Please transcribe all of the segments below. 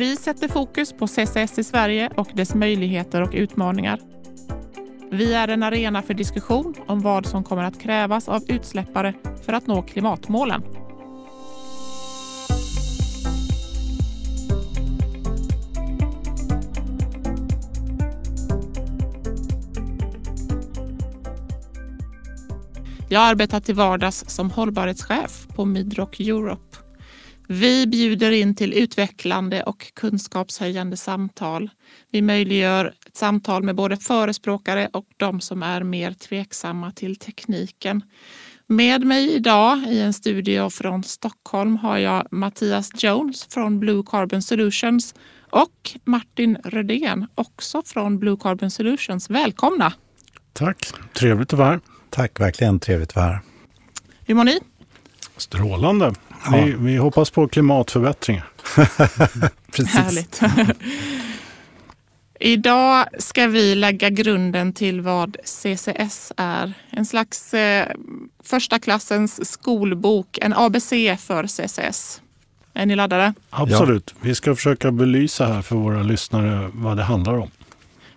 Vi sätter fokus på CCS i Sverige och dess möjligheter och utmaningar. Vi är en arena för diskussion om vad som kommer att krävas av utsläppare för att nå klimatmålen. Jag arbetar till vardags som hållbarhetschef på Midrock Europe. Vi bjuder in till utvecklande och kunskapshöjande samtal. Vi möjliggör ett samtal med både förespråkare och de som är mer tveksamma till tekniken. Med mig idag i en studio från Stockholm har jag Mattias Jones från Blue Carbon Solutions och Martin Rödén också från Blue Carbon Solutions. Välkomna! Tack, trevligt att vara här. Tack, verkligen trevligt att vara här. Hur mår ni? Strålande. Ja. Vi, vi hoppas på klimatförbättringar. Precis. Härligt. Idag ska vi lägga grunden till vad CCS är. En slags eh, första klassens skolbok, en ABC för CCS. Är ni laddade? Absolut. Ja. Vi ska försöka belysa här för våra lyssnare vad det handlar om.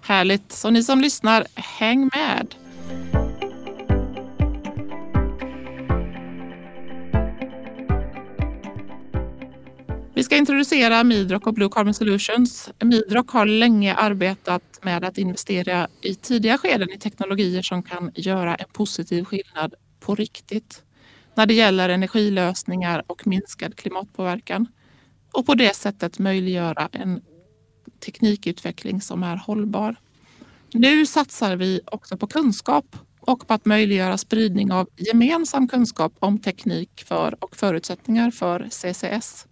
Härligt. Så ni som lyssnar, häng med. Vi ska introducera Midrock och Blue Carbon Solutions. Midrock har länge arbetat med att investera i tidiga skeden i teknologier som kan göra en positiv skillnad på riktigt när det gäller energilösningar och minskad klimatpåverkan och på det sättet möjliggöra en teknikutveckling som är hållbar. Nu satsar vi också på kunskap och på att möjliggöra spridning av gemensam kunskap om teknik för och förutsättningar för CCS.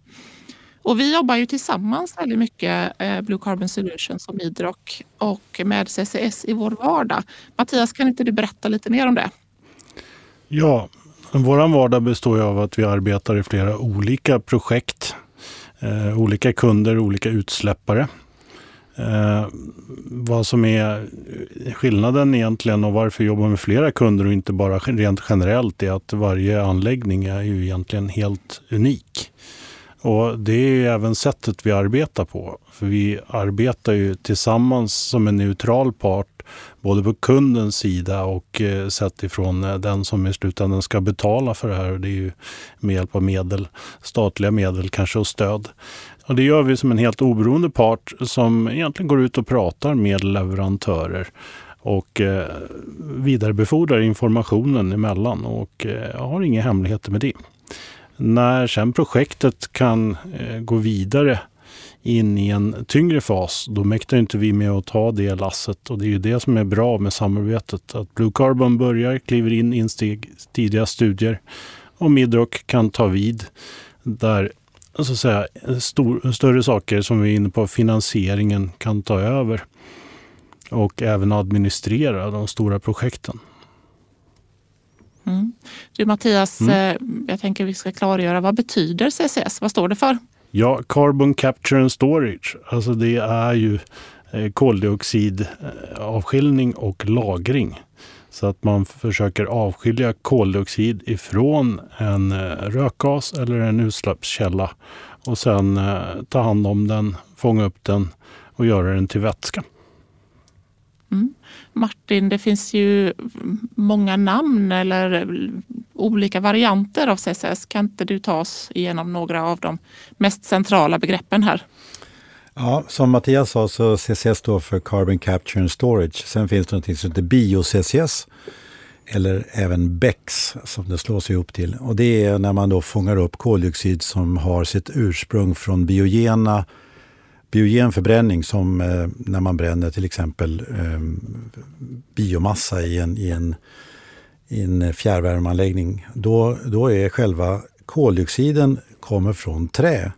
Och vi jobbar ju tillsammans väldigt mycket, eh, Blue Carbon Solutions och Midrock och med CCS i vår vardag. Mattias, kan inte du berätta lite mer om det? Ja, vår vardag består av att vi arbetar i flera olika projekt. Eh, olika kunder, olika utsläppare. Eh, vad som är skillnaden egentligen och varför vi jobbar med flera kunder och inte bara rent generellt är att varje anläggning är ju egentligen helt unik. Och Det är även sättet vi arbetar på. För Vi arbetar ju tillsammans som en neutral part både på kundens sida och eh, sett ifrån eh, den som i slutändan ska betala för det här. Det är ju med hjälp av medel, statliga medel kanske och stöd. Och det gör vi som en helt oberoende part som egentligen går ut och pratar med leverantörer och eh, vidarebefordrar informationen emellan och eh, har inga hemligheter med det. När sen projektet kan eh, gå vidare in i en tyngre fas, då mäktar inte vi med att ta det lasset. Och det är ju det som är bra med samarbetet. Att Blue Carbon börjar, kliver in i tidiga studier och Midrock kan ta vid där så att säga, stor, större saker som vi är inne på, finansieringen kan ta över och även administrera de stora projekten. Mm. Du Mattias, mm. Eh, jag tänker vi ska klargöra vad betyder CCS? Vad står det för? Ja, Carbon Capture and Storage. Alltså det är ju eh, koldioxidavskiljning och lagring. Så att man försöker avskilja koldioxid ifrån en eh, rökgas eller en utsläppskälla och sen ta hand om den, fånga upp den och göra den till vätska. Mm. Martin, det finns ju många namn eller olika varianter av CCS. Kan inte du ta oss igenom några av de mest centrala begreppen här? Ja, som Mattias sa så CCS står för Carbon Capture and Storage. Sen finns det något som heter bio-CCS eller även BEX som det slås ihop till. Och det är när man då fångar upp koldioxid som har sitt ursprung från biogena biogen förbränning som eh, när man bränner till exempel eh, biomassa i en, i en, i en fjärrvärmeanläggning. Då, då är själva koldioxiden kommer från trä.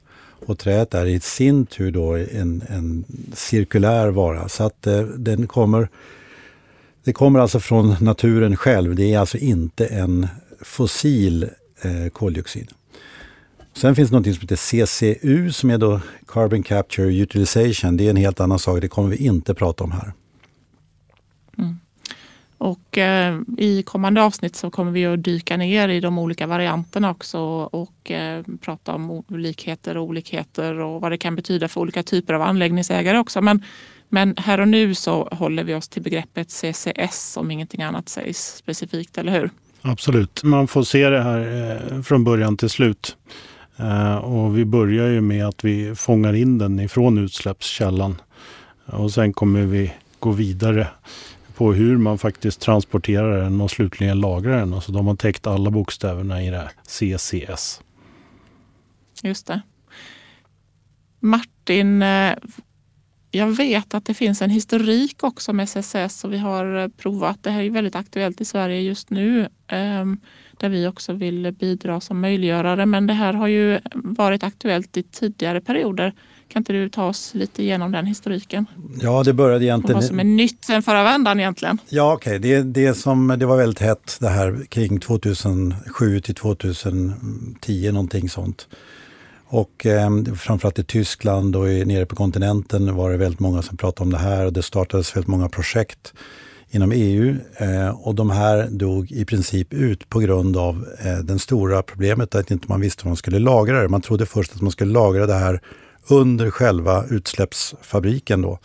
Och träet är i sin tur då en, en cirkulär vara. Så att eh, den kommer, det kommer alltså från naturen själv. Det är alltså inte en fossil eh, koldioxid. Sen finns det något som heter CCU som är då Carbon Capture Utilization. Det är en helt annan sak, det kommer vi inte prata om här. Mm. Och eh, I kommande avsnitt så kommer vi att dyka ner i de olika varianterna också och eh, prata om likheter och olikheter och vad det kan betyda för olika typer av anläggningsägare också. Men, men här och nu så håller vi oss till begreppet CCS om ingenting annat sägs specifikt, eller hur? Absolut. Man får se det här eh, från början till slut. Eh, och vi börjar ju med att vi fångar in den ifrån utsläppskällan. Och sen kommer vi gå vidare på hur man faktiskt transporterar den och slutligen lagrar den. Alltså de har täckt alla bokstäverna i det här CCS. Just det. Martin, eh, jag vet att det finns en historik också med CCS och vi har provat. Det här är väldigt aktuellt i Sverige just nu ehm, där vi också vill bidra som möjliggörare. Men det här har ju varit aktuellt i tidigare perioder. Kan inte du ta oss lite igenom den historiken? Ja, det började egentligen... Och vad som är nytt sen förra vändan egentligen? Ja, okej. Okay. Det, det, som, det var väldigt hett det här kring 2007 till 2010, någonting sånt. Och eh, framförallt i Tyskland och i, nere på kontinenten var det väldigt många som pratade om det här och det startades väldigt många projekt inom EU eh, och de här dog i princip ut på grund av eh, den stora problemet att inte man visste hur man skulle lagra det. Man trodde först att man skulle lagra det här under själva utsläppsfabriken då.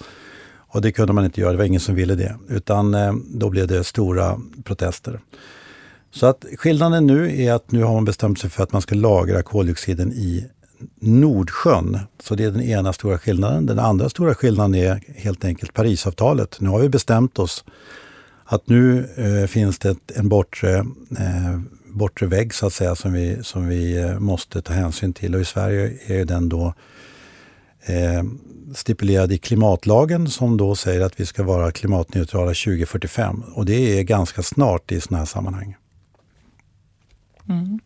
Och det kunde man inte göra, det var ingen som ville det. Utan eh, då blev det stora protester. Så att skillnaden nu är att nu har man bestämt sig för att man ska lagra koldioxiden i Nordsjön. Så det är den ena stora skillnaden. Den andra stora skillnaden är helt enkelt Parisavtalet. Nu har vi bestämt oss att nu eh, finns det en bortre, eh, bortre vägg så att säga som vi, som vi eh, måste ta hänsyn till. Och i Sverige är den då eh, stipulerad i klimatlagen som då säger att vi ska vara klimatneutrala 2045. Och det är ganska snart i sådana här sammanhang. Mm.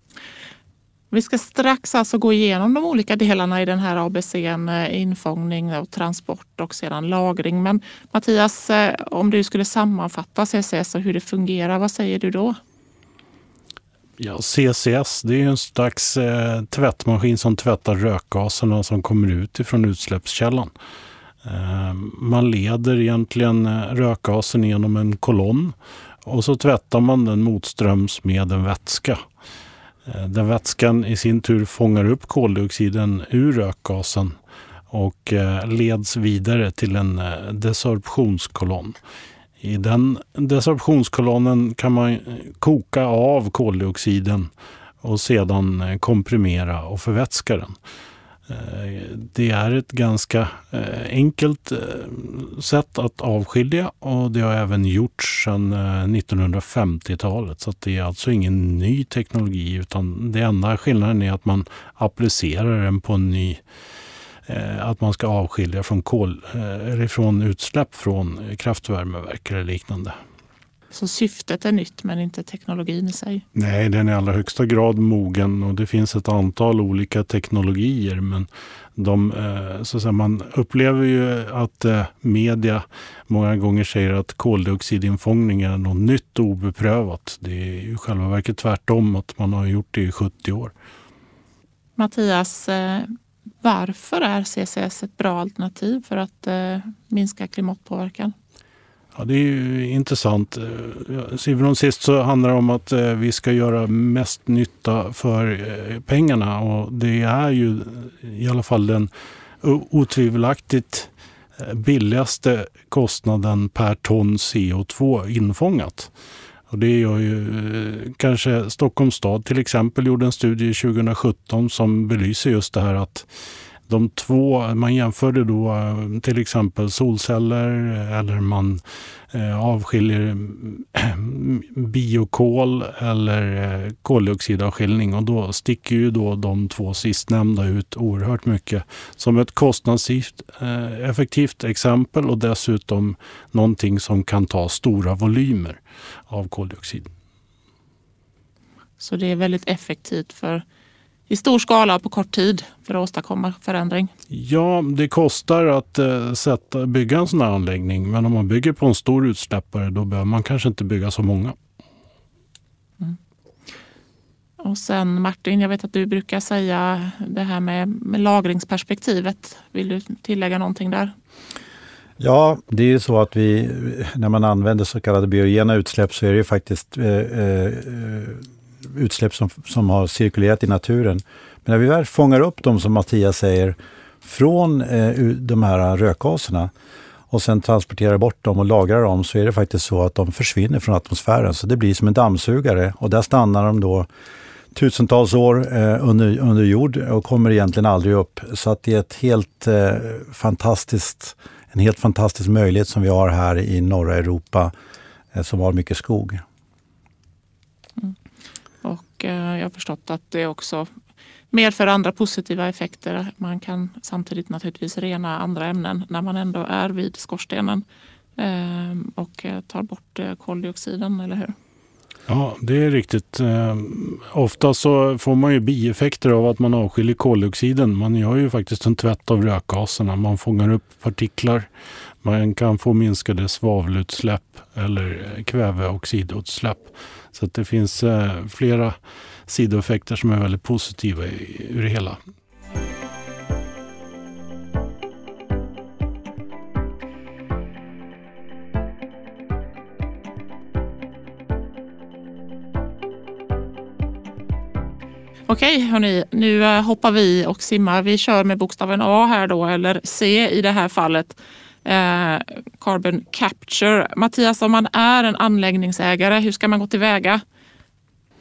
Vi ska strax alltså gå igenom de olika delarna i den här ABCn, eh, infångning och transport och sedan lagring. Men Mattias, eh, om du skulle sammanfatta CCS och hur det fungerar, vad säger du då? Ja, CCS det är en slags eh, tvättmaskin som tvättar rökgaserna som kommer ut ifrån utsläppskällan. Eh, man leder egentligen eh, rökgasen genom en kolonn och så tvättar man den motströms med en vätska. Eh, den vätskan i sin tur fångar upp koldioxiden ur rökgasen och eh, leds vidare till en eh, desorptionskolonn. I den desorptionskolonnen kan man koka av koldioxiden och sedan komprimera och förvätska den. Det är ett ganska eh, enkelt eh, sätt att avskilja och det har även gjorts sedan eh, 1950-talet. Så det är alltså ingen ny teknologi utan det enda skillnaden är att man applicerar den på en ny att man ska avskilja från, kol, från utsläpp från kraftvärmeverk eller liknande. Så syftet är nytt men inte teknologin i sig? Nej, den är i allra högsta grad mogen och det finns ett antal olika teknologier. Men de, eh, så säga, man upplever ju att eh, media många gånger säger att koldioxidinfångning är något nytt och obeprövat. Det är ju själva verket tvärtom, att man har gjort det i 70 år. Mattias, eh, varför är CCS ett bra alternativ för att minska klimatpåverkan? Ja, det är ju intressant. Eh, syvende och sist så handlar det om att eh, vi ska göra mest nytta för eh, pengarna och det är ju i alla fall den otvivelaktigt billigaste kostnaden per ton CO2 infångat. Och det gör ju kanske Stockholms stad till exempel gjorde en studie 2017 som belyser just det här att de två, man jämförde då eh, till exempel solceller eller man eh, avskiljer biokol eller eh, koldioxidavskiljning och då sticker ju då de två sistnämnda ut oerhört mycket som ett kostnadseffektivt exempel och dessutom någonting som kan ta stora volymer av koldioxid. Så det är väldigt effektivt för i stor skala på kort tid för att åstadkomma förändring? Ja, det kostar att eh, sätta, bygga en sån här anläggning. Men om man bygger på en stor utsläppare då behöver man kanske inte bygga så många. Mm. Och sen Martin, jag vet att du brukar säga det här med, med lagringsperspektivet. Vill du tillägga någonting där? Ja, det är ju så att vi, när man använder så kallade biogena utsläpp så är det ju faktiskt eh, eh, utsläpp som, som har cirkulerat i naturen. Men när vi väl fångar upp dem, som Mattias säger, från eh, de här rökgaserna och sen transporterar bort dem och lagrar dem så är det faktiskt så att de försvinner från atmosfären. Så det blir som en dammsugare och där stannar de då tusentals år eh, under, under jord och kommer egentligen aldrig upp. Så att det är ett helt eh, fantastiskt, en helt fantastisk möjlighet som vi har här i norra Europa eh, som har mycket skog. Eh, jag har förstått att det också medför andra positiva effekter. Man kan samtidigt naturligtvis rena andra ämnen när man ändå är vid skorstenen ehm, och eh, tar bort eh, koldioxiden, eller hur? Ja, det är riktigt. Ehm, ofta så får man ju bieffekter av att man avskiljer koldioxiden. Man gör ju faktiskt en tvätt av rökgaserna. Man fångar upp partiklar. Man kan få minskade svavelutsläpp eller kväveoxidutsläpp. Så det finns eh, flera sidoeffekter som är väldigt positiva ur det hela. Okej hörni, nu eh, hoppar vi och simmar. Vi kör med bokstaven A här då, eller C i det här fallet. Eh, carbon capture. Mattias, om man är en anläggningsägare, hur ska man gå tillväga?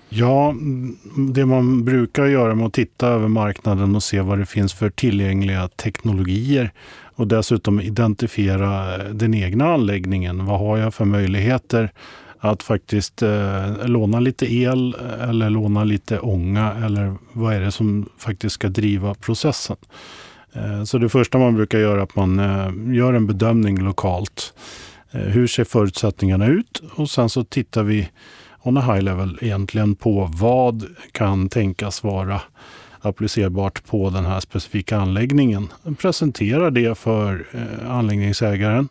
Ja, mm, det man brukar göra med att titta över marknaden och se vad det finns för tillgängliga teknologier och dessutom identifiera eh, den egna anläggningen. Vad har jag för möjligheter att faktiskt eh, låna lite el eller låna lite ånga eller vad är det som faktiskt ska driva processen? Eh, så det första man brukar göra är att man eh, gör en bedömning lokalt. Eh, hur ser förutsättningarna ut? Och sen så tittar vi on a high level egentligen på vad kan tänkas vara applicerbart på den här specifika anläggningen. Presenterar det för anläggningsägaren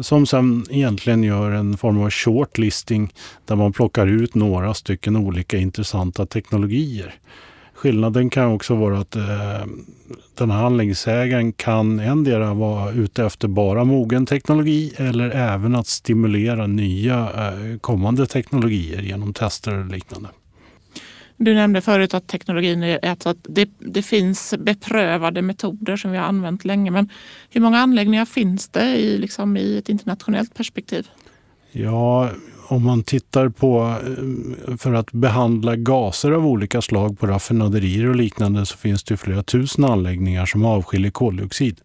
som sen egentligen gör en form av shortlisting där man plockar ut några stycken olika intressanta teknologier. Skillnaden kan också vara att eh, den här anläggningsägaren kan endera vara ute efter bara mogen teknologi eller även att stimulera nya eh, kommande teknologier genom tester och liknande. Du nämnde förut att teknologin är att det, det finns beprövade metoder som vi har använt länge. Men hur många anläggningar finns det i, liksom, i ett internationellt perspektiv? Ja, om man tittar på eh, för att behandla gaser av olika slag på raffinaderier och liknande så finns det flera tusen anläggningar som avskiljer koldioxid.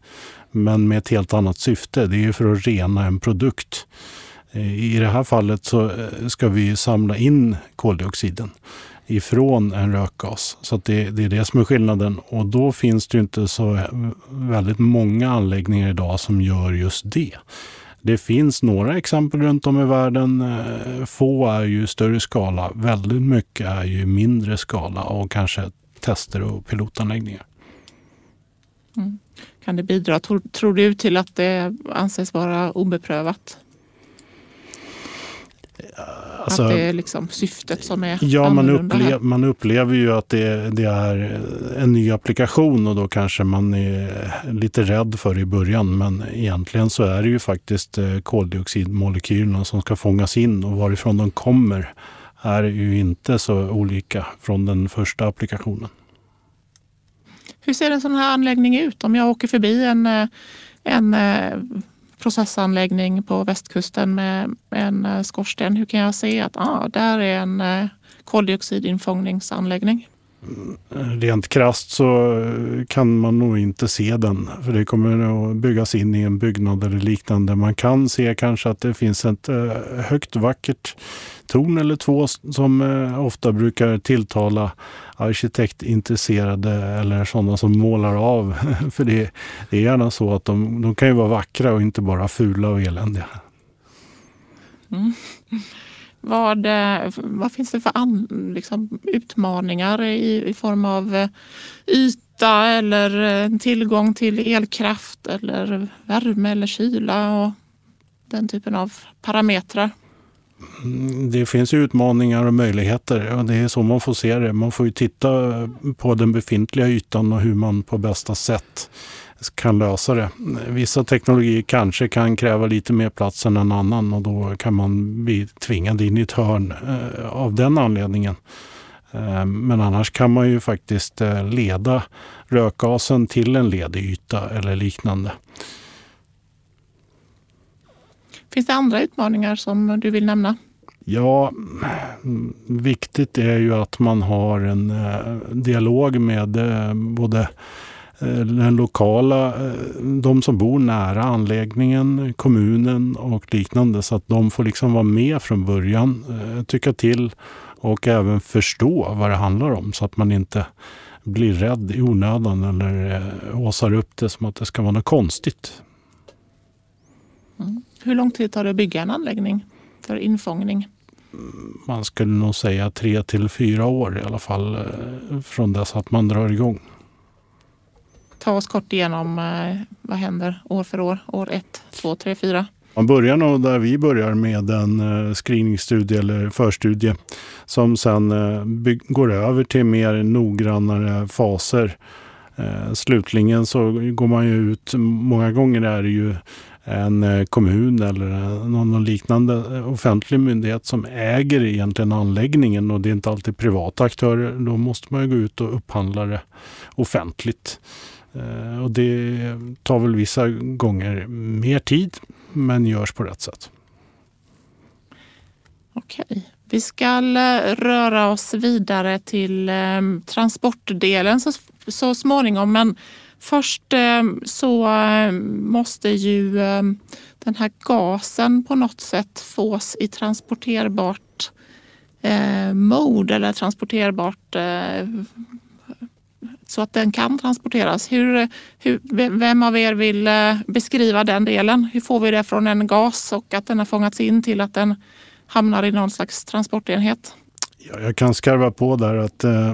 Men med ett helt annat syfte. Det är för att rena en produkt. Eh, I det här fallet så eh, ska vi samla in koldioxiden ifrån en rökgas. Så det, det, är det som är skillnaden. Och då finns det inte så väldigt många anläggningar idag som gör just det. Det finns några exempel runt om i världen. Eh, få är ju större skala. Väldigt mycket är ju mindre skala och kanske tester och pilotanläggningar. Mm. Kan det bidra, tror, tror du, till att det anses vara obeprövat? Alltså, att det är liksom syftet som är Ja, man, upplev, man upplever ju att det, det, är en ny applikation och då kanske man är lite rädd för det i början. Men egentligen så är det ju faktiskt eh, koldioxidmolekylerna som ska fångas in och varifrån de kommer är ju inte så olika från den första applikationen. Hur ser en sån här anläggning ut? Om jag åker förbi en, eh, en eh, processanläggning på västkusten med en eh, skorsten. Hur kan jag se att ah, där är en eh, koldioxidinfångningsanläggning? Rent krast så kan man nog inte se den. För det kommer att byggas in i en byggnad eller liknande. Man kan se kanske att det finns ett eh, högt vackert torn eller två som eh, ofta brukar tilltala arkitektintresserade eller sådana som målar av. För det, det är gärna så att de, de kan ju vara vackra och inte bara fula och eländiga. Mm. Vad, eh, vad finns det för an, liksom, utmaningar i, i form av eh, yta eller eh, tillgång till elkraft eller värme eller kyla och den typen av parametrar? Mm, det finns utmaningar och möjligheter och det är så man får se det. Man får ju titta på den befintliga ytan och hur man på bästa sätt kan lösa det. Vissa teknologier kanske kan kräva lite mer plats än en annan och då kan man bli tvingad in i ett hörn eh, av den anledningen. Eh, men annars kan man ju faktiskt eh, leda rökgasen till en ledig yta eller liknande. Finns det andra utmaningar som du vill nämna? Ja, viktigt är ju att man har en dialog med både den lokala, de som bor nära anläggningen, kommunen och liknande så att de får liksom vara med från början, tycka till och även förstå vad det handlar om så att man inte blir rädd i onödan eller åsar upp det som att det ska vara något konstigt. Mm. Hur lång tid tar det att bygga en anläggning för infångning? Man skulle nog säga tre till fyra år i alla fall eh, från dess att man drar igång. Ta oss kort igenom eh, vad händer år för år, år ett, två, tre, fyra. Man börjar nog där vi börjar med en eh, screeningstudie eller förstudie som sen eh, går över till mer noggrannare faser. Eh, slutligen så går man ju ut, många gånger är det ju en kommun eller någon liknande offentlig myndighet som äger egentligen anläggningen och det är inte alltid privata aktörer. Då måste man ju gå ut och upphandla det offentligt. Eh, och det tar väl vissa gånger mer tid men görs på rätt sätt. Okej. Vi ska eh, röra oss vidare till ehm, transportdelen så, så småningom. Men Först ehm, så ehm, måste ju den här gasen på något sätt fås i transporterbart eh, mode eller transporterbart så att den kan transporteras. Hur, hur, vem av er vill eh, beskriva den delen? Hur får vi det från en gas och att den har fångats in till att den hamnar i någon slags transportenhet? Ja, jag kan skarva på där att eh,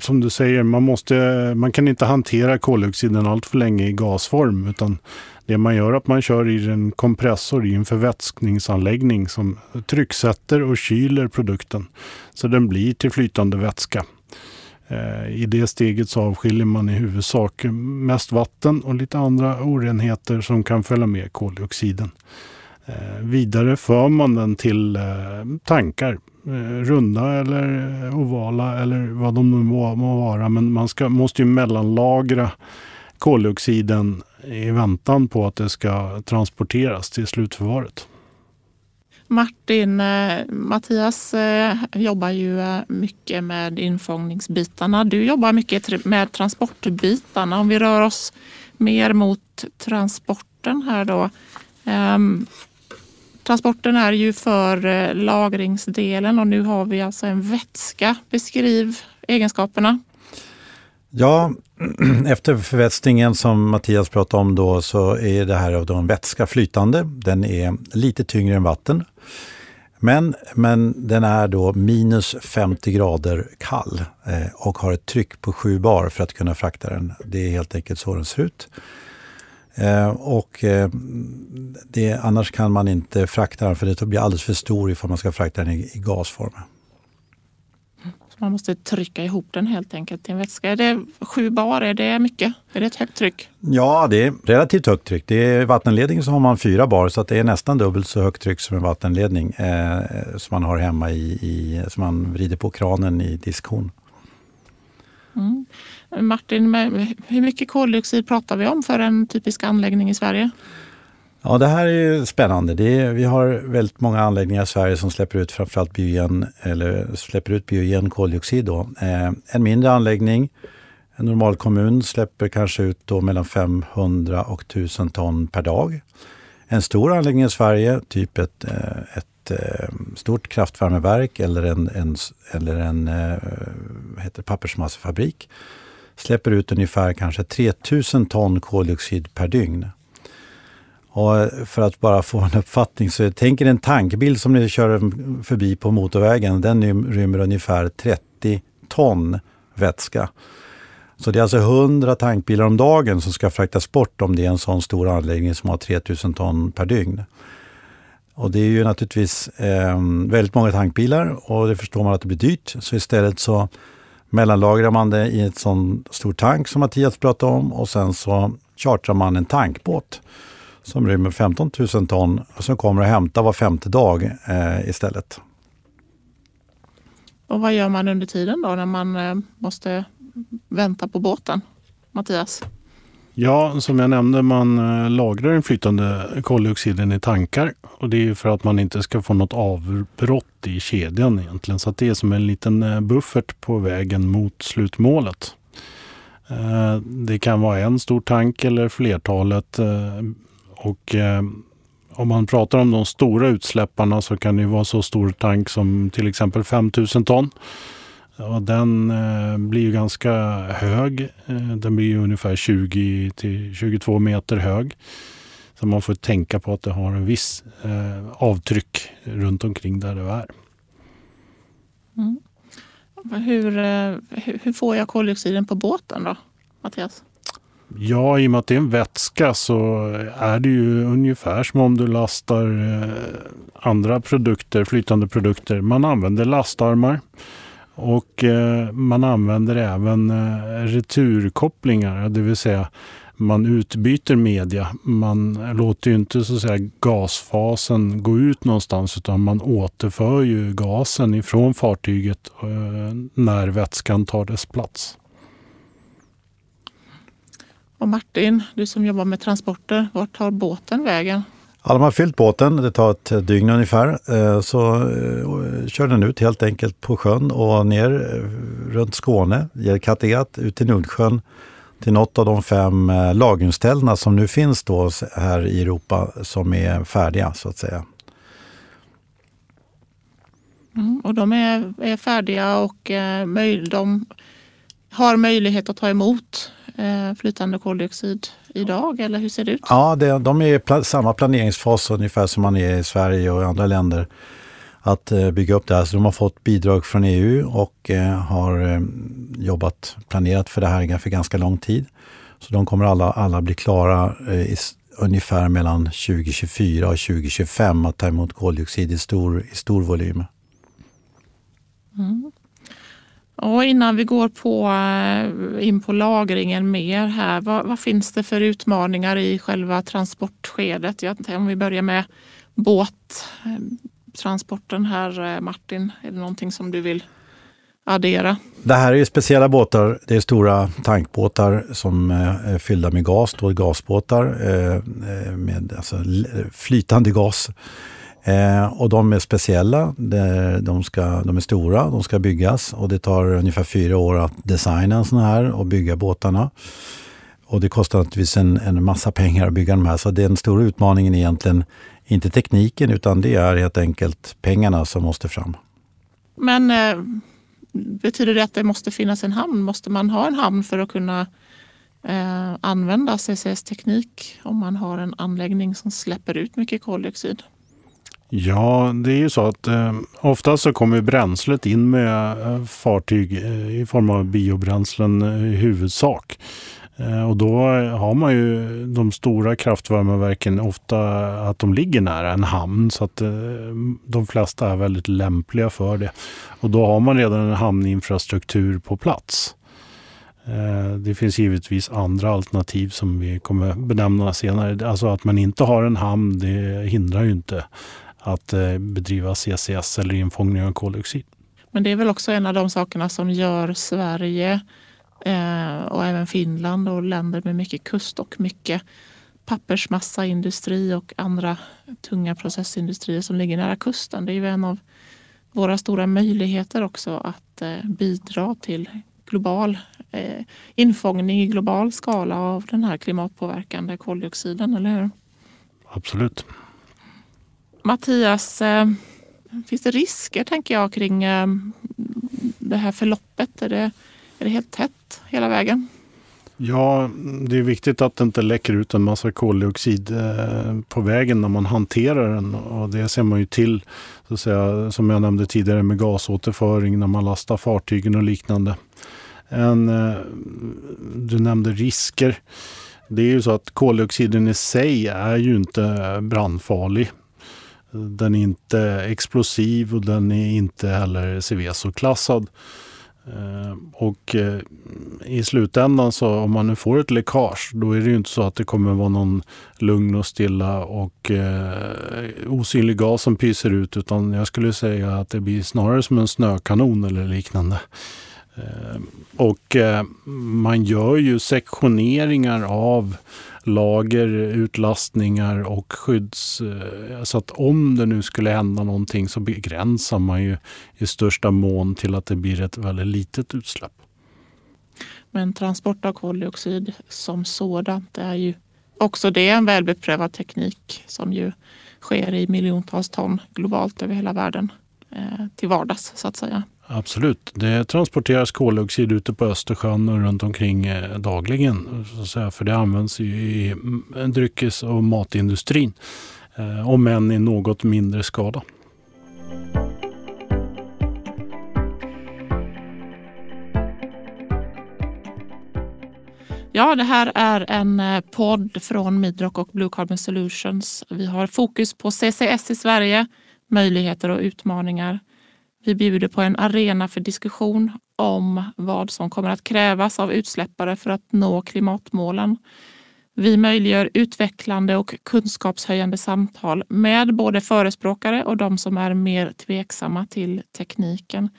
som du säger, man, måste, man kan inte hantera koldioxiden allt för länge i gasform utan det man gör är att man kör i en kompressor i en förvätskningsanläggning som trycksätter och kyler produkten så den blir till flytande vätska. Eh, I det steget så avskiljer man i huvudsak mest vatten och lite andra orenheter som kan följa med koldioxiden. Eh, vidare för man den till eh, tankar runda eller ovala eller vad de nu må, må vara. Men man ska, måste ju mellanlagra koldioxiden i väntan på att det ska transporteras till slutförvaret. Martin, eh, Mattias eh, jobbar ju eh, mycket med infångningsbitarna. Du jobbar mycket med transportbitarna. Om vi rör oss mer mot transporten här då. Ehm, transporten är ju för lagringsdelen och nu har vi alltså en vätska. Beskriv egenskaperna. Ja, efter förvätskningen som Mattias pratade om då så är det här av en vätska flytande. Den är lite tyngre än vatten. Men, men den är då minus 50 grader kall eh, och har ett tryck på 7 bar för att kunna frakta den. Det är helt enkelt så den ser ut. Eh, och eh, det, annars kan man inte frakta den för det blir alldeles för stor ifall man ska frakta den i, i gasform. Man måste trycka ihop den helt enkelt till en vätska. Är det sju bar? Är det mycket? Är det ett högt tryck? Ja, det är relativt högt tryck. Det är vattenledning så har man fyra bar så att det är nästan dubbelt så högt tryck som en vattenledning eh, som man har hemma i, i, som man vrider på kranen i diskhon. Mm. Martin, hur mycket koldioxid pratar vi om för en typisk anläggning i Sverige? Ja, det här är spännande. Är, vi har väldigt många anläggningar i Sverige som släpper ut framförallt biogen, eller släpper ut biogen koldioxid. Då. Eh, en mindre anläggning, en normal kommun, släpper kanske ut då mellan 500 och 1000 ton per dag. En stor anläggning i Sverige, typ ett, eh, ett, ett stort kraftvärmeverk eller en, en, eller en eh, heter pappersmassefabrik, släpper ut ungefär kanske 3000 ton koldioxid per dygn. Och för att bara få en uppfattning så tänk er en tankbil som ni kör förbi på motorvägen. Den rymmer ungefär 30 ton vätska. Så det är alltså 100 tankbilar om dagen som ska fraktas bort om det är en sån stor anläggning som har 3000 ton per dygn. Och det är ju naturligtvis eh, väldigt många tankbilar och det förstår man att det blir dyrt. Så istället så mellanlagrar man det i en sån stor tank som Mattias pratade om och sen så chartrar man en tankbåt som rymmer 15 000 ton och som kommer att hämta var femte dag eh, istället. Och vad gör man under tiden då när man eh, måste vänta på båten? Mattias? Ja, som jag nämnde, man eh, lagrar den flytande koldioxiden i tankar. Och det är för att man inte ska få något avbrott i kedjan egentligen. Så det är som en liten eh, buffert på vägen mot slutmålet. Det kan vara en stor tank eller flertalet. Och eh, om man pratar om de stora utsläpparna så kan det vara så stor tank som till exempel 5000 ton. Och den eh, blir ju ganska hög. Eh, den blir ungefär 20 till 22 meter hög. Så man får tänka på att det har en viss eh, avtryck runt omkring där det är. Mm. Hur, eh, hur får jag koldioxiden på båten då, Mattias? Ja, i och med att det är en vätska så är det ju ungefär som om du lastar eh, andra produkter, flytande produkter. Man använder lastarmar och eh, man använder även eh, returkopplingar, det vill säga man utbyter media. Man låter ju inte så att säga, gasfasen gå ut någonstans utan man återför ju gasen ifrån fartyget när vätskan tar dess plats. Och Martin, du som jobbar med transporter, vart tar båten vägen? Ja, de har fyllt båten, det tar ett dygn ungefär. Eh, så eh, kör den ut helt enkelt på sjön och ner eh, runt Skåne, ger Kattegatt, ut till Nordsjön till något av de fem lagringsställena som nu finns då här i Europa som är färdiga så att säga. Mm, och de är, är färdiga och de har möjlighet att ta emot flytande koldioxid idag eller hur ser det ut? Ja, det, de är i samma planeringsfas ungefär som man är i Sverige och i andra länder att eh, bygga upp det här. Så de har fått bidrag från EU och eh, har jobbat, planerat för det här för ganska lång tid. Så de kommer alla, alla bli klara i, ungefär mellan 2024 och 2025 att ta emot koldioxid i stor, i stor volym. Mm. Och innan vi går på, eh, in på lagringen mer här, vad, vad, finns det för utmaningar i själva transportskedet? Jag, om vi börjar med båttransporten eh, här eh, Martin, är det någonting som du vill addera? Det här är speciella båtar. Det är stora tankbåtar som är fyllda med gas, då gasbåtar med alltså flytande gas. Eh, och de är speciella, de, ska, de är stora, de ska byggas och det tar ungefär fyra år att designa en sån här och bygga båtarna. Och det kostar naturligtvis en, en massa pengar att bygga de här, så den stora utmaningen är egentligen inte tekniken utan det är helt enkelt pengarna som måste fram. Men eh, betyder det att det måste finnas en hamn? Måste man ha en hamn för att kunna eh, använda CCS-teknik om man har en anläggning som släpper ut mycket koldioxid? Ja, det är ju så att eh, oftast så kommer bränslet in med eh, fartyg eh, i form av biobränslen eh, i huvudsak. Eh, och då har man ju de stora kraftvärmeverken ofta att de ligger nära en hamn så att eh, de flesta är väldigt lämpliga för det. Och då har man redan en hamninfrastruktur på plats. Eh, det finns givetvis andra alternativ som vi kommer benämna senare. Alltså att man inte har en hamn, det hindrar ju inte att eh, bedriva CCS eller infångning av koldioxid. Men det är väl också en av de sakerna som gör Sverige eh, och även Finland och länder med mycket kust och mycket pappersmassaindustri och andra tunga processindustrier som ligger nära kusten. Det är ju en av våra stora möjligheter också att eh, bidra till global infångning i global skala av den här klimatpåverkande koldioxiden, eller hur? Absolut. Mattias, eh, finns det risker tänker jag kring eh, det här förloppet? Är det, är det helt tätt hela vägen? Ja, det är viktigt att det inte läcker ut en massa koldioxid eh, på vägen när man hanterar den. Och det ser man ju till, så att säga, som jag nämnde tidigare, med gasåterföring när man lastar fartygen och liknande. En, eh, du nämnde risker. Det är ju så att koldioxiden i sig är ju inte brandfarlig. Den är inte explosiv och den är inte heller Seveso-klassad. Eh, och eh, i slutändan så om man nu får ett läckage, då är det ju inte så att det kommer vara någon lugn och stilla och eh, osynlig gas som pyser ut, utan jag skulle säga att det blir snarare som en snökanon eller liknande. Och man gör ju sektioneringar av lager, utlastningar och skydds... Eh, så att om det nu skulle hända någonting så begränsar man ju i största mån till att det blir ett väldigt litet utsläpp. Men transport av koldioxid som sådant är ju också det en välbeprövad teknik som ju sker i miljontals ton globalt över hela världen eh, till vardags så att säga. Absolut. Det transporteras koldioxid ute på Östersjön och runt omkring eh, dagligen. Så att säga, för det används i mm, dryckes och matindustrin. Eh, om än i något mindre skala. Ja, det här är en eh, podd från Midrock och Blue Carbon Solutions. Vi har fokus på CCS i Sverige, möjligheter och utmaningar. Vi bjuder på en arena för diskussion om vad som kommer att krävas av utsläppare för att nå klimatmålen. Vi möjliggör utvecklande och kunskapshöjande samtal med både förespråkare och de som är mer tveksamma till tekniken.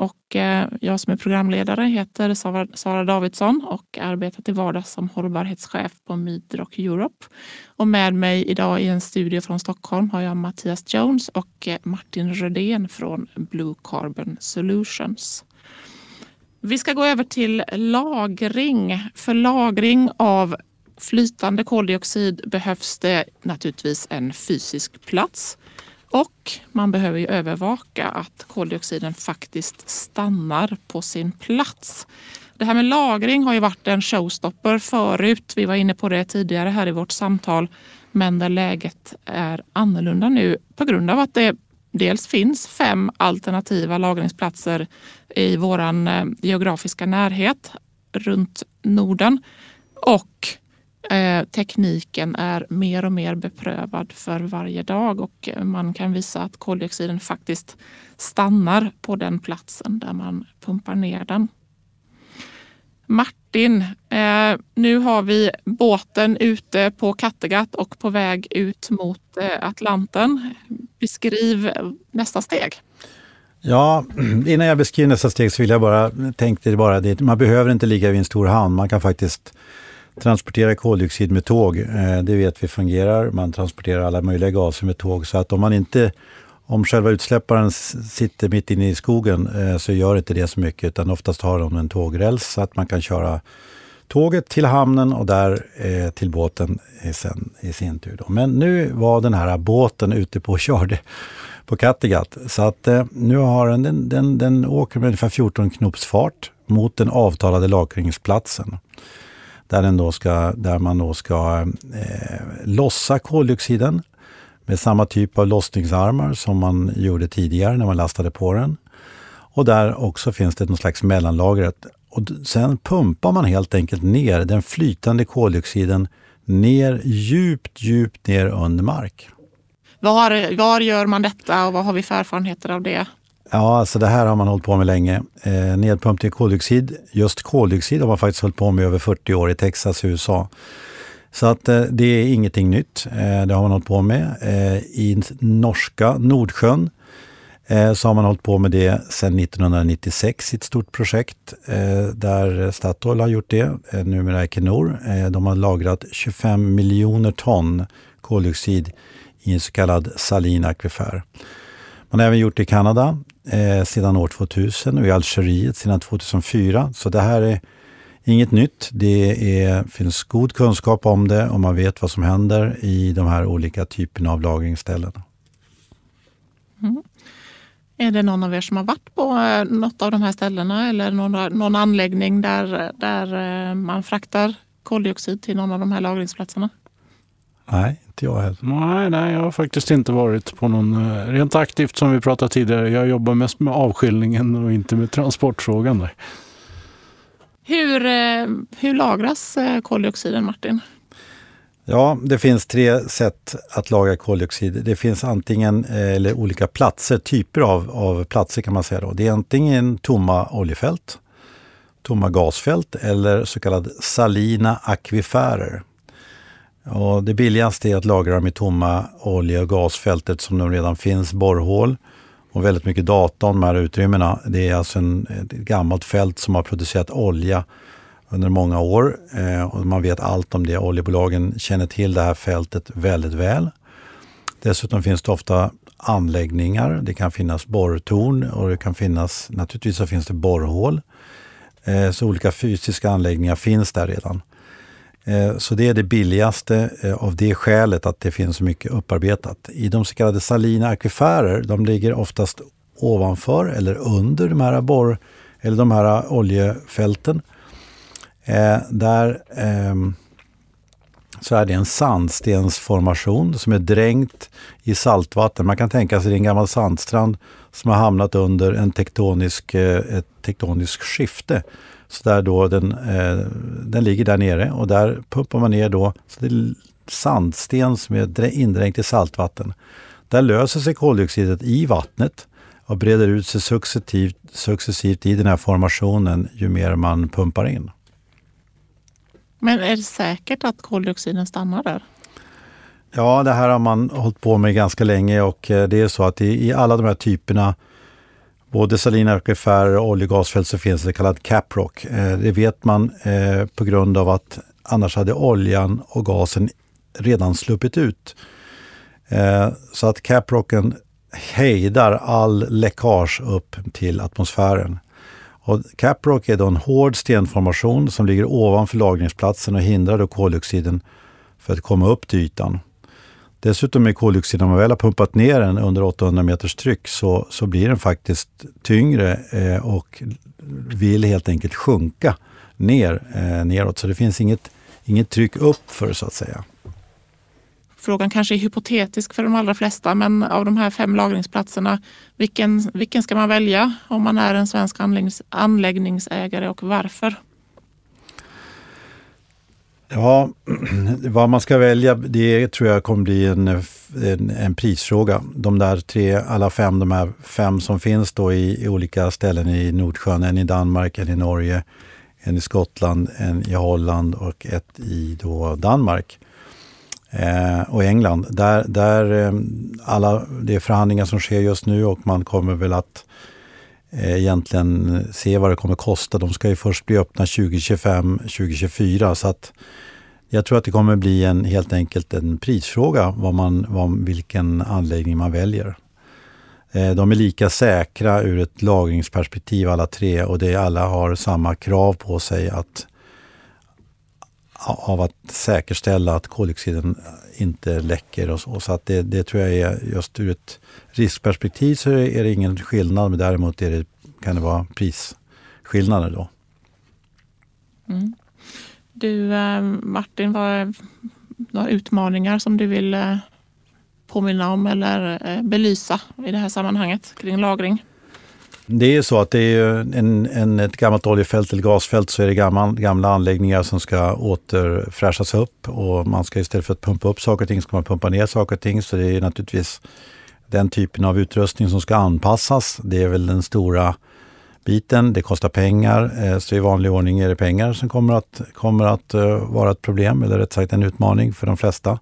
Och eh, jag som är programledare heter Sara Davidsson och arbetar till vardags som hållbarhetschef på Midrock Europe. Och med mig idag i en studio från Stockholm har jag Mattias Jones och eh, Martin Rödén från Blue Carbon Solutions. Vi ska gå över till lagring. För lagring av flytande koldioxid behövs det naturligtvis en fysisk plats. Och man behöver ju övervaka att koldioxiden faktiskt stannar på sin plats. Det här med lagring har ju varit en showstopper förut. Vi var inne på det tidigare här i vårt samtal. Men där läget är annorlunda nu på grund av att det dels finns fem alternativa lagringsplatser i vår eh, geografiska närhet runt Norden och Eh, tekniken är mer och mer beprövad för varje dag och man kan visa att koldioxiden faktiskt stannar på den platsen där man pumpar ner den. Martin, eh, nu har vi båten ute på Kattegatt och på väg ut mot eh, Atlanten. Beskriv nästa steg. Ja, innan jag beskriver nästa steg så vill jag bara, tänkte bara det, man behöver inte ligga vid en stor hamn. Man kan faktiskt transportera koldioxid med tåg. Eh, det vet vi fungerar. Man transporterar alla möjliga gaser med tåg. Så att om man inte om själva utsläpparen sitter mitt inne i skogen eh, så gör inte det så mycket utan oftast har de en tågräls så att man kan köra tåget till hamnen och där eh, till båten sen, i sin tur. Då. Men nu var den här båten ute på och körde på Kattegatt. Så att eh, nu har den, den, den, den åker med ungefär 14 knops fart mot den avtalade lagringsplatsen där, den då ska, där man då ska eh, lossa koldioxiden med samma typ av lossningsarmar som man gjorde tidigare när man lastade på den. Och där också finns det någon slags mellanlagret. Och sen pumpar man helt enkelt ner den flytande koldioxiden ner djupt, djupt ner under mark. Var, var gör man detta och vad har vi för erfarenheter av det? Ja, alltså det här har man hållit på med länge. Eh, nedpumpning koldioxid, just koldioxid har man faktiskt hållit på med över 40 år i Texas, USA. Så att eh, det är ingenting nytt. Eh, det har man hållit på med. Eh, I norska Nordsjön eh, så har man hållit på med det sedan 1996 i ett stort projekt eh, där Statoil har gjort det, eh, numera Equinor. Eh, de har lagrat 25 miljoner ton koldioxid i en så kallad salin akvifer. Man har även gjort det i Kanada eh, sedan år 2000 och i Algeriet sedan 2004. Så det här är inget nytt. Det är, finns god kunskap om det och man vet vad som händer i de här olika typerna av lagringsställen. Mm. Är det någon av er som har varit på eh, något av de här ställena eller någon, någon anläggning där, där eh, man fraktar koldioxid till någon av de här lagringsplatserna? Nej, inte jag heller. Nej, nej, jag har faktiskt inte varit på någon eh, rent aktivt som vi pratade tidigare. Jag jobbar mest med avskiljningen och inte med transportfrågan där. Hur, eh, hur lagras eh, koldioxiden, Martin? Ja, det finns tre sätt att lagra koldioxid. Det finns antingen, eller olika platser, typer av, av platser kan man säga. Då. Det är antingen tomma oljefält tomma gasfält eller så kallade salina akvifärer. Ja, det billigaste är att lagra dem i tomma olje och gasfältet som de redan finns, borrhål och väldigt mycket data om de här utrymmena. Det är alltså en, ett gammalt fält som har producerat olja under många år eh, och man vet allt om det. Oljebolagen känner till det här fältet väldigt väl. Dessutom finns det ofta anläggningar. Det kan finnas borrtorn och det kan finnas, naturligtvis så finns det borrhål. Eh, så olika fysiska anläggningar finns där redan. Eh, så det är det billigaste eh, av det skälet att det finns så mycket upparbetat. I de så kallade salina akvifärer, de ligger oftast ovanför eller under de här borr eller de här oljefälten. Eh, där ehm, så är det en sandstensformation som är dränkt i saltvatten. Man kan tänka sig en gammal sandstrand som har hamnat under en tektonisk, ett tektoniskt skifte. Så där då den, eh, den ligger där nere och där pumpar man ner då så det är sandsten som är indränkt i saltvatten. Där löser sig koldioxidet i vattnet och breder ut sig successivt, successivt i den här formationen ju mer man pumpar in. Men är det säkert att koldioxiden stannar där? Ja, det här har man hållit på med ganska länge och eh, det är så att i, i alla de här typerna både salina akviferer och oljegasfält så finns det kallad caprock. Eh, det vet man eh, på grund av att annars hade oljan och gasen redan sluppit ut. Eh, så att caprocken hejdar all läckage upp till atmosfären. Och caprock är då en hård stenformation som ligger ovanför lagringsplatsen och hindrar då koldioxiden för att komma upp till ytan. Dessutom är koldioxid, när man väl har pumpat ner den under 800 meters tryck så, så blir den faktiskt tyngre eh, och vill helt enkelt sjunka ner, eh, neråt. Så det finns inget, inget tryck upp för så att säga. Frågan kanske är hypotetisk för de allra flesta, men av de här fem lagringsplatserna, vilken, vilken ska man välja om man är en svensk anläggnings, anläggningsägare och varför? Ja, vad man ska välja det tror jag kommer bli en, en, en, prisfråga. De där tre, alla fem, de här fem som finns då i, i, olika ställen i Nordsjön, en i Danmark, en i Norge, en i Skottland, en i Holland och ett i då Danmark eh, och England. Där, där eh, alla, det är förhandlingar som sker just nu och man kommer väl att eh, Eh, egentligen se vad det kommer kosta. De ska ju först bli öppna 2025, 2024 så att jag tror att det kommer bli en, helt enkelt en prisfråga vad man, vad, vilken anläggning man väljer. Eh, de är lika säkra ur ett lagringsperspektiv alla tre och det alla har samma krav på sig att av att säkerställa att koldioxiden eh, inte läcker. Och så, så att det, det, tror jag är just ur ett riskperspektiv så är det ingen skillnad men däremot är det, kan det vara prisskillnader då. Mm. Du eh, Martin, vad några utmaningar som du vill eh, påminna om eller eh, belysa i det här sammanhanget kring lagring? Det är ju så att det är en, en, ett gammalt oljefält eller gasfält så är det gamla, gamla anläggningar som ska återfräschas upp och man ska istället för att pumpa upp saker och ting ska man pumpa ner saker och ting. Så det är naturligtvis den typen av utrustning som ska anpassas. Det är väl den stora biten. Det kostar pengar, eh, så i vanlig ordning är det pengar som kommer att, kommer att eh, vara ett problem, eller rätt sagt en utmaning för de flesta.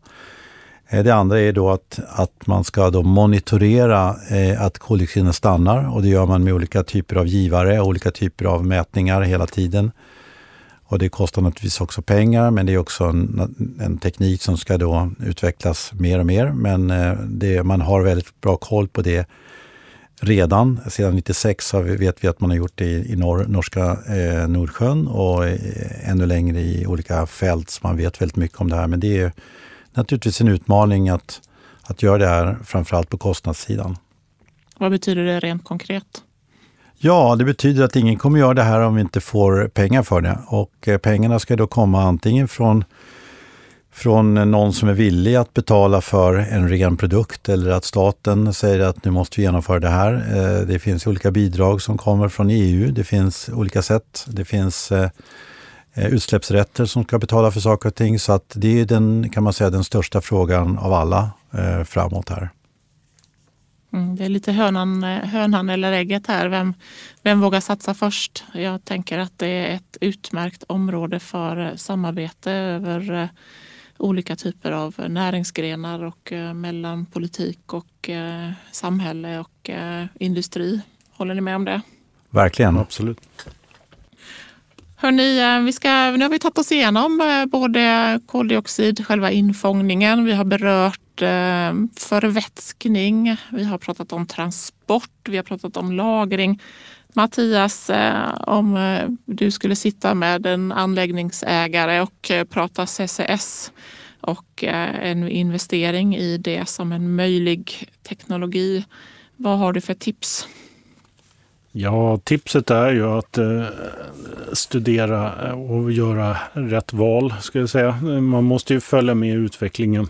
Eh, det andra är då att, att man ska då monitorera eh, att koldioxiden stannar och det gör man med olika typer av givare, olika typer av mätningar hela tiden. Och det kostar naturligtvis också pengar men det är också en, en teknik som ska då utvecklas mer och mer. Men eh, det, man har väldigt bra koll på det redan. Sedan 96 vi, vet vi att man har gjort det i, i norr, norska eh, Nordsjön och eh, ännu längre i olika fält. Så man vet väldigt mycket om det här. Men det är naturligtvis en utmaning att, att göra det här, framförallt på kostnadssidan. Vad betyder det rent konkret? Ja, det betyder att ingen kommer göra det här om vi inte får pengar för det. Och eh, pengarna ska då komma antingen från från någon som är villig att betala för en ren produkt eller att staten säger att nu måste vi genomföra det här. Eh, det finns olika bidrag som kommer från EU. Det finns olika sätt. Det finns eh, utsläppsrätter som ska betala för saker och ting. Så att det är den, kan man säga, den största frågan av alla framåt här. Mm, det är lite hönan, hönan eller ägget här. Vem, vem vågar satsa först? Jag tänker att det är ett utmärkt område för samarbete över olika typer av näringsgrenar och mellan politik och samhälle och industri. Håller ni med om det? Verkligen. Absolut. Hörrni, eh, vi ska, nu har vi tagit oss igenom eh, både koldioxid, själva infångningen, vi har berört eh, förvätskning, vi har pratat om transport, vi har pratat om lagring. Mattias, om du skulle sitta med en anläggningsägare och prata CCS och en investering i det som en möjlig teknologi, vad har du för tips? Ja, tipset är ju att eh, studera eh, och göra rätt val, ska jag säga. Man måste ju följa med i utvecklingen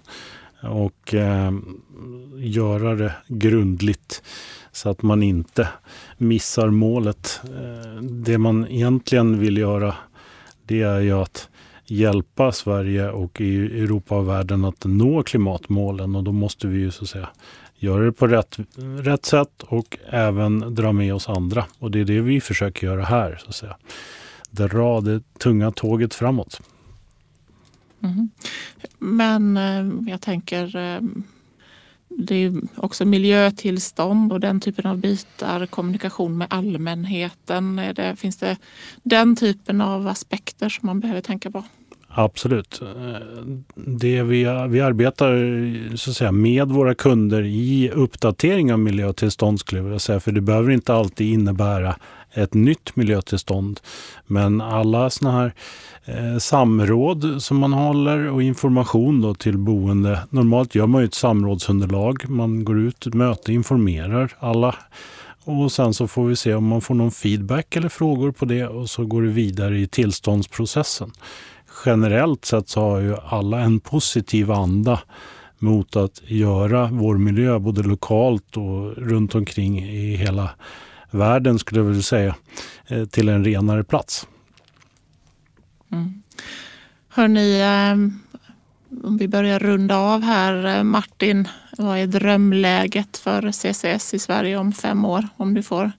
och eh, göra det grundligt så att man inte missar målet. Eh, det man egentligen vill göra, det är ju att hjälpa Sverige och Europa och världen att nå klimatmålen och då måste vi ju så att säga göra det på rätt, rätt sätt och även dra med oss andra. Och det är det vi försöker göra här. så att säga. Dra det tunga tåget framåt. Mm. Men eh, jag tänker eh, det är också miljötillstånd och den typen av bitar, kommunikation med allmänheten. Det, finns det den typen av aspekter som man behöver tänka på? Absolut. Eh, det vi, vi arbetar så att säga, med våra kunder i uppdatering av miljötillstånd skulle jag vilja säga. För det behöver inte alltid innebära ett nytt miljötillstånd. Men alla sådana här eh, samråd som man håller och information då till boende. Normalt gör man ju ett samrådsunderlag. Man går ut, möte, informerar alla och sen så får vi se om man får någon feedback eller frågor på det och så går det vidare i tillståndsprocessen generellt sett så har ju alla en positiv anda mot att göra vår miljö både lokalt och runt omkring i hela världen skulle jag vilja säga eh, till en renare plats. Mm. Hörni, ehm, om vi börjar runda av här. Eh, Martin, vad är drömläget för CCS i Sverige om fem år? Om du får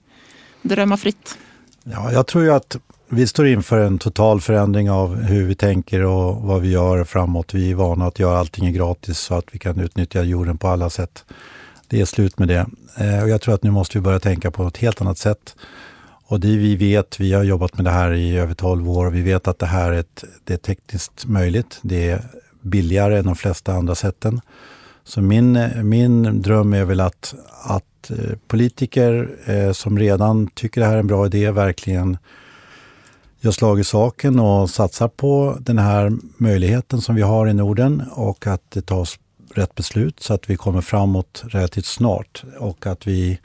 drömma fritt. Ja, jag tror ju att vi står inför en total förändring av hur vi tänker och vad vi gör framåt. Vi är vana att göra allting gratis så att vi kan utnyttja jorden på alla sätt. Det är slut med det. Eh, och jag tror att nu måste vi börja tänka på ett helt annat sätt. Och det vi vet, vi har jobbat med det här i över 12 år och vi vet att det här är, ett, det är tekniskt möjligt. Det är billigare än de flesta andra sätten. Så min, min dröm är väl att, att eh, politiker eh, som redan tycker det här är en bra idé verkligen gör slag i saken och satsar på den här möjligheten som vi har i Norden och att det tas rätt beslut så att vi kommer framåt relativt snart. Och att vi,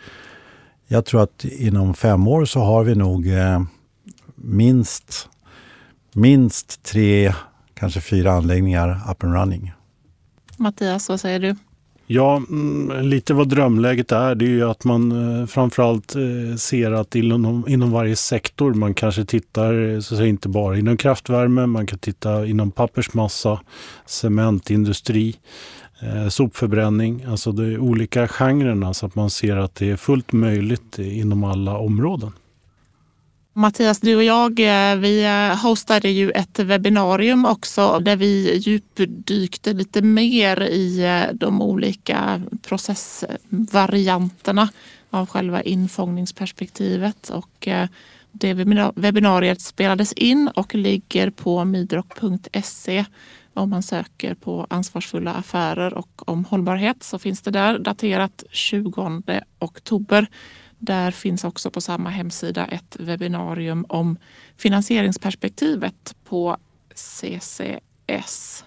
jag tror att inom fem år så har vi nog eh, minst, minst tre, kanske fyra anläggningar up and running. Mattias, vad säger du? Ja, mm, lite vad drömläget är, det är ju att man eh, framförallt eh, ser att inom, inom varje sektor, man kanske tittar eh, så att säga, inte bara inom kraftvärme, man kan titta inom pappersmassa, cementindustri, eh, sopförbränning, alltså de olika genrerna så att man ser att det är fullt möjligt inom alla områden. Mattias, du och jag, eh, vi eh, hostade ju ett webbinarium också där vi djupdykte lite mer i eh, de olika processvarianterna av själva infångningsperspektivet. Och det webbinariet spelades in och ligger på midrock.se. Om man söker på ansvarsfulla affärer och om hållbarhet så finns det där daterat 20 oktober. Där finns också på samma hemsida ett webbinarium om finansieringsperspektivet på CCS.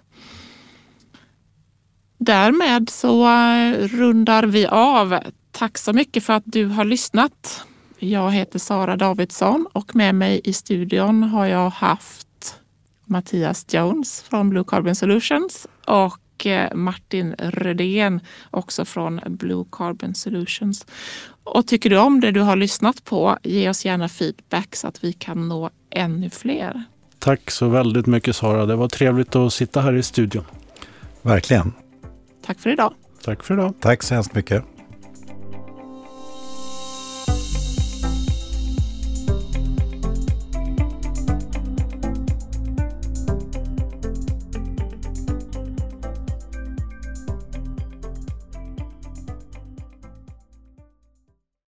Därmed så eh, rundar vi av. Tack så mycket för att du har lyssnat. Jag heter Sara Davidsson och med mig i studion har jag haft Mattias Jones från Blue Carbon Solutions och och eh, Martin Rödén också från Blue Carbon Solutions. Och tycker du om det du har lyssnat på, ge oss gärna feedback så att vi kan nå ännu fler. Tack så väldigt mycket Sara. Det var trevligt att sitta här i studion. Verkligen. Tack för idag. Tack för idag. Tack så hemskt mycket.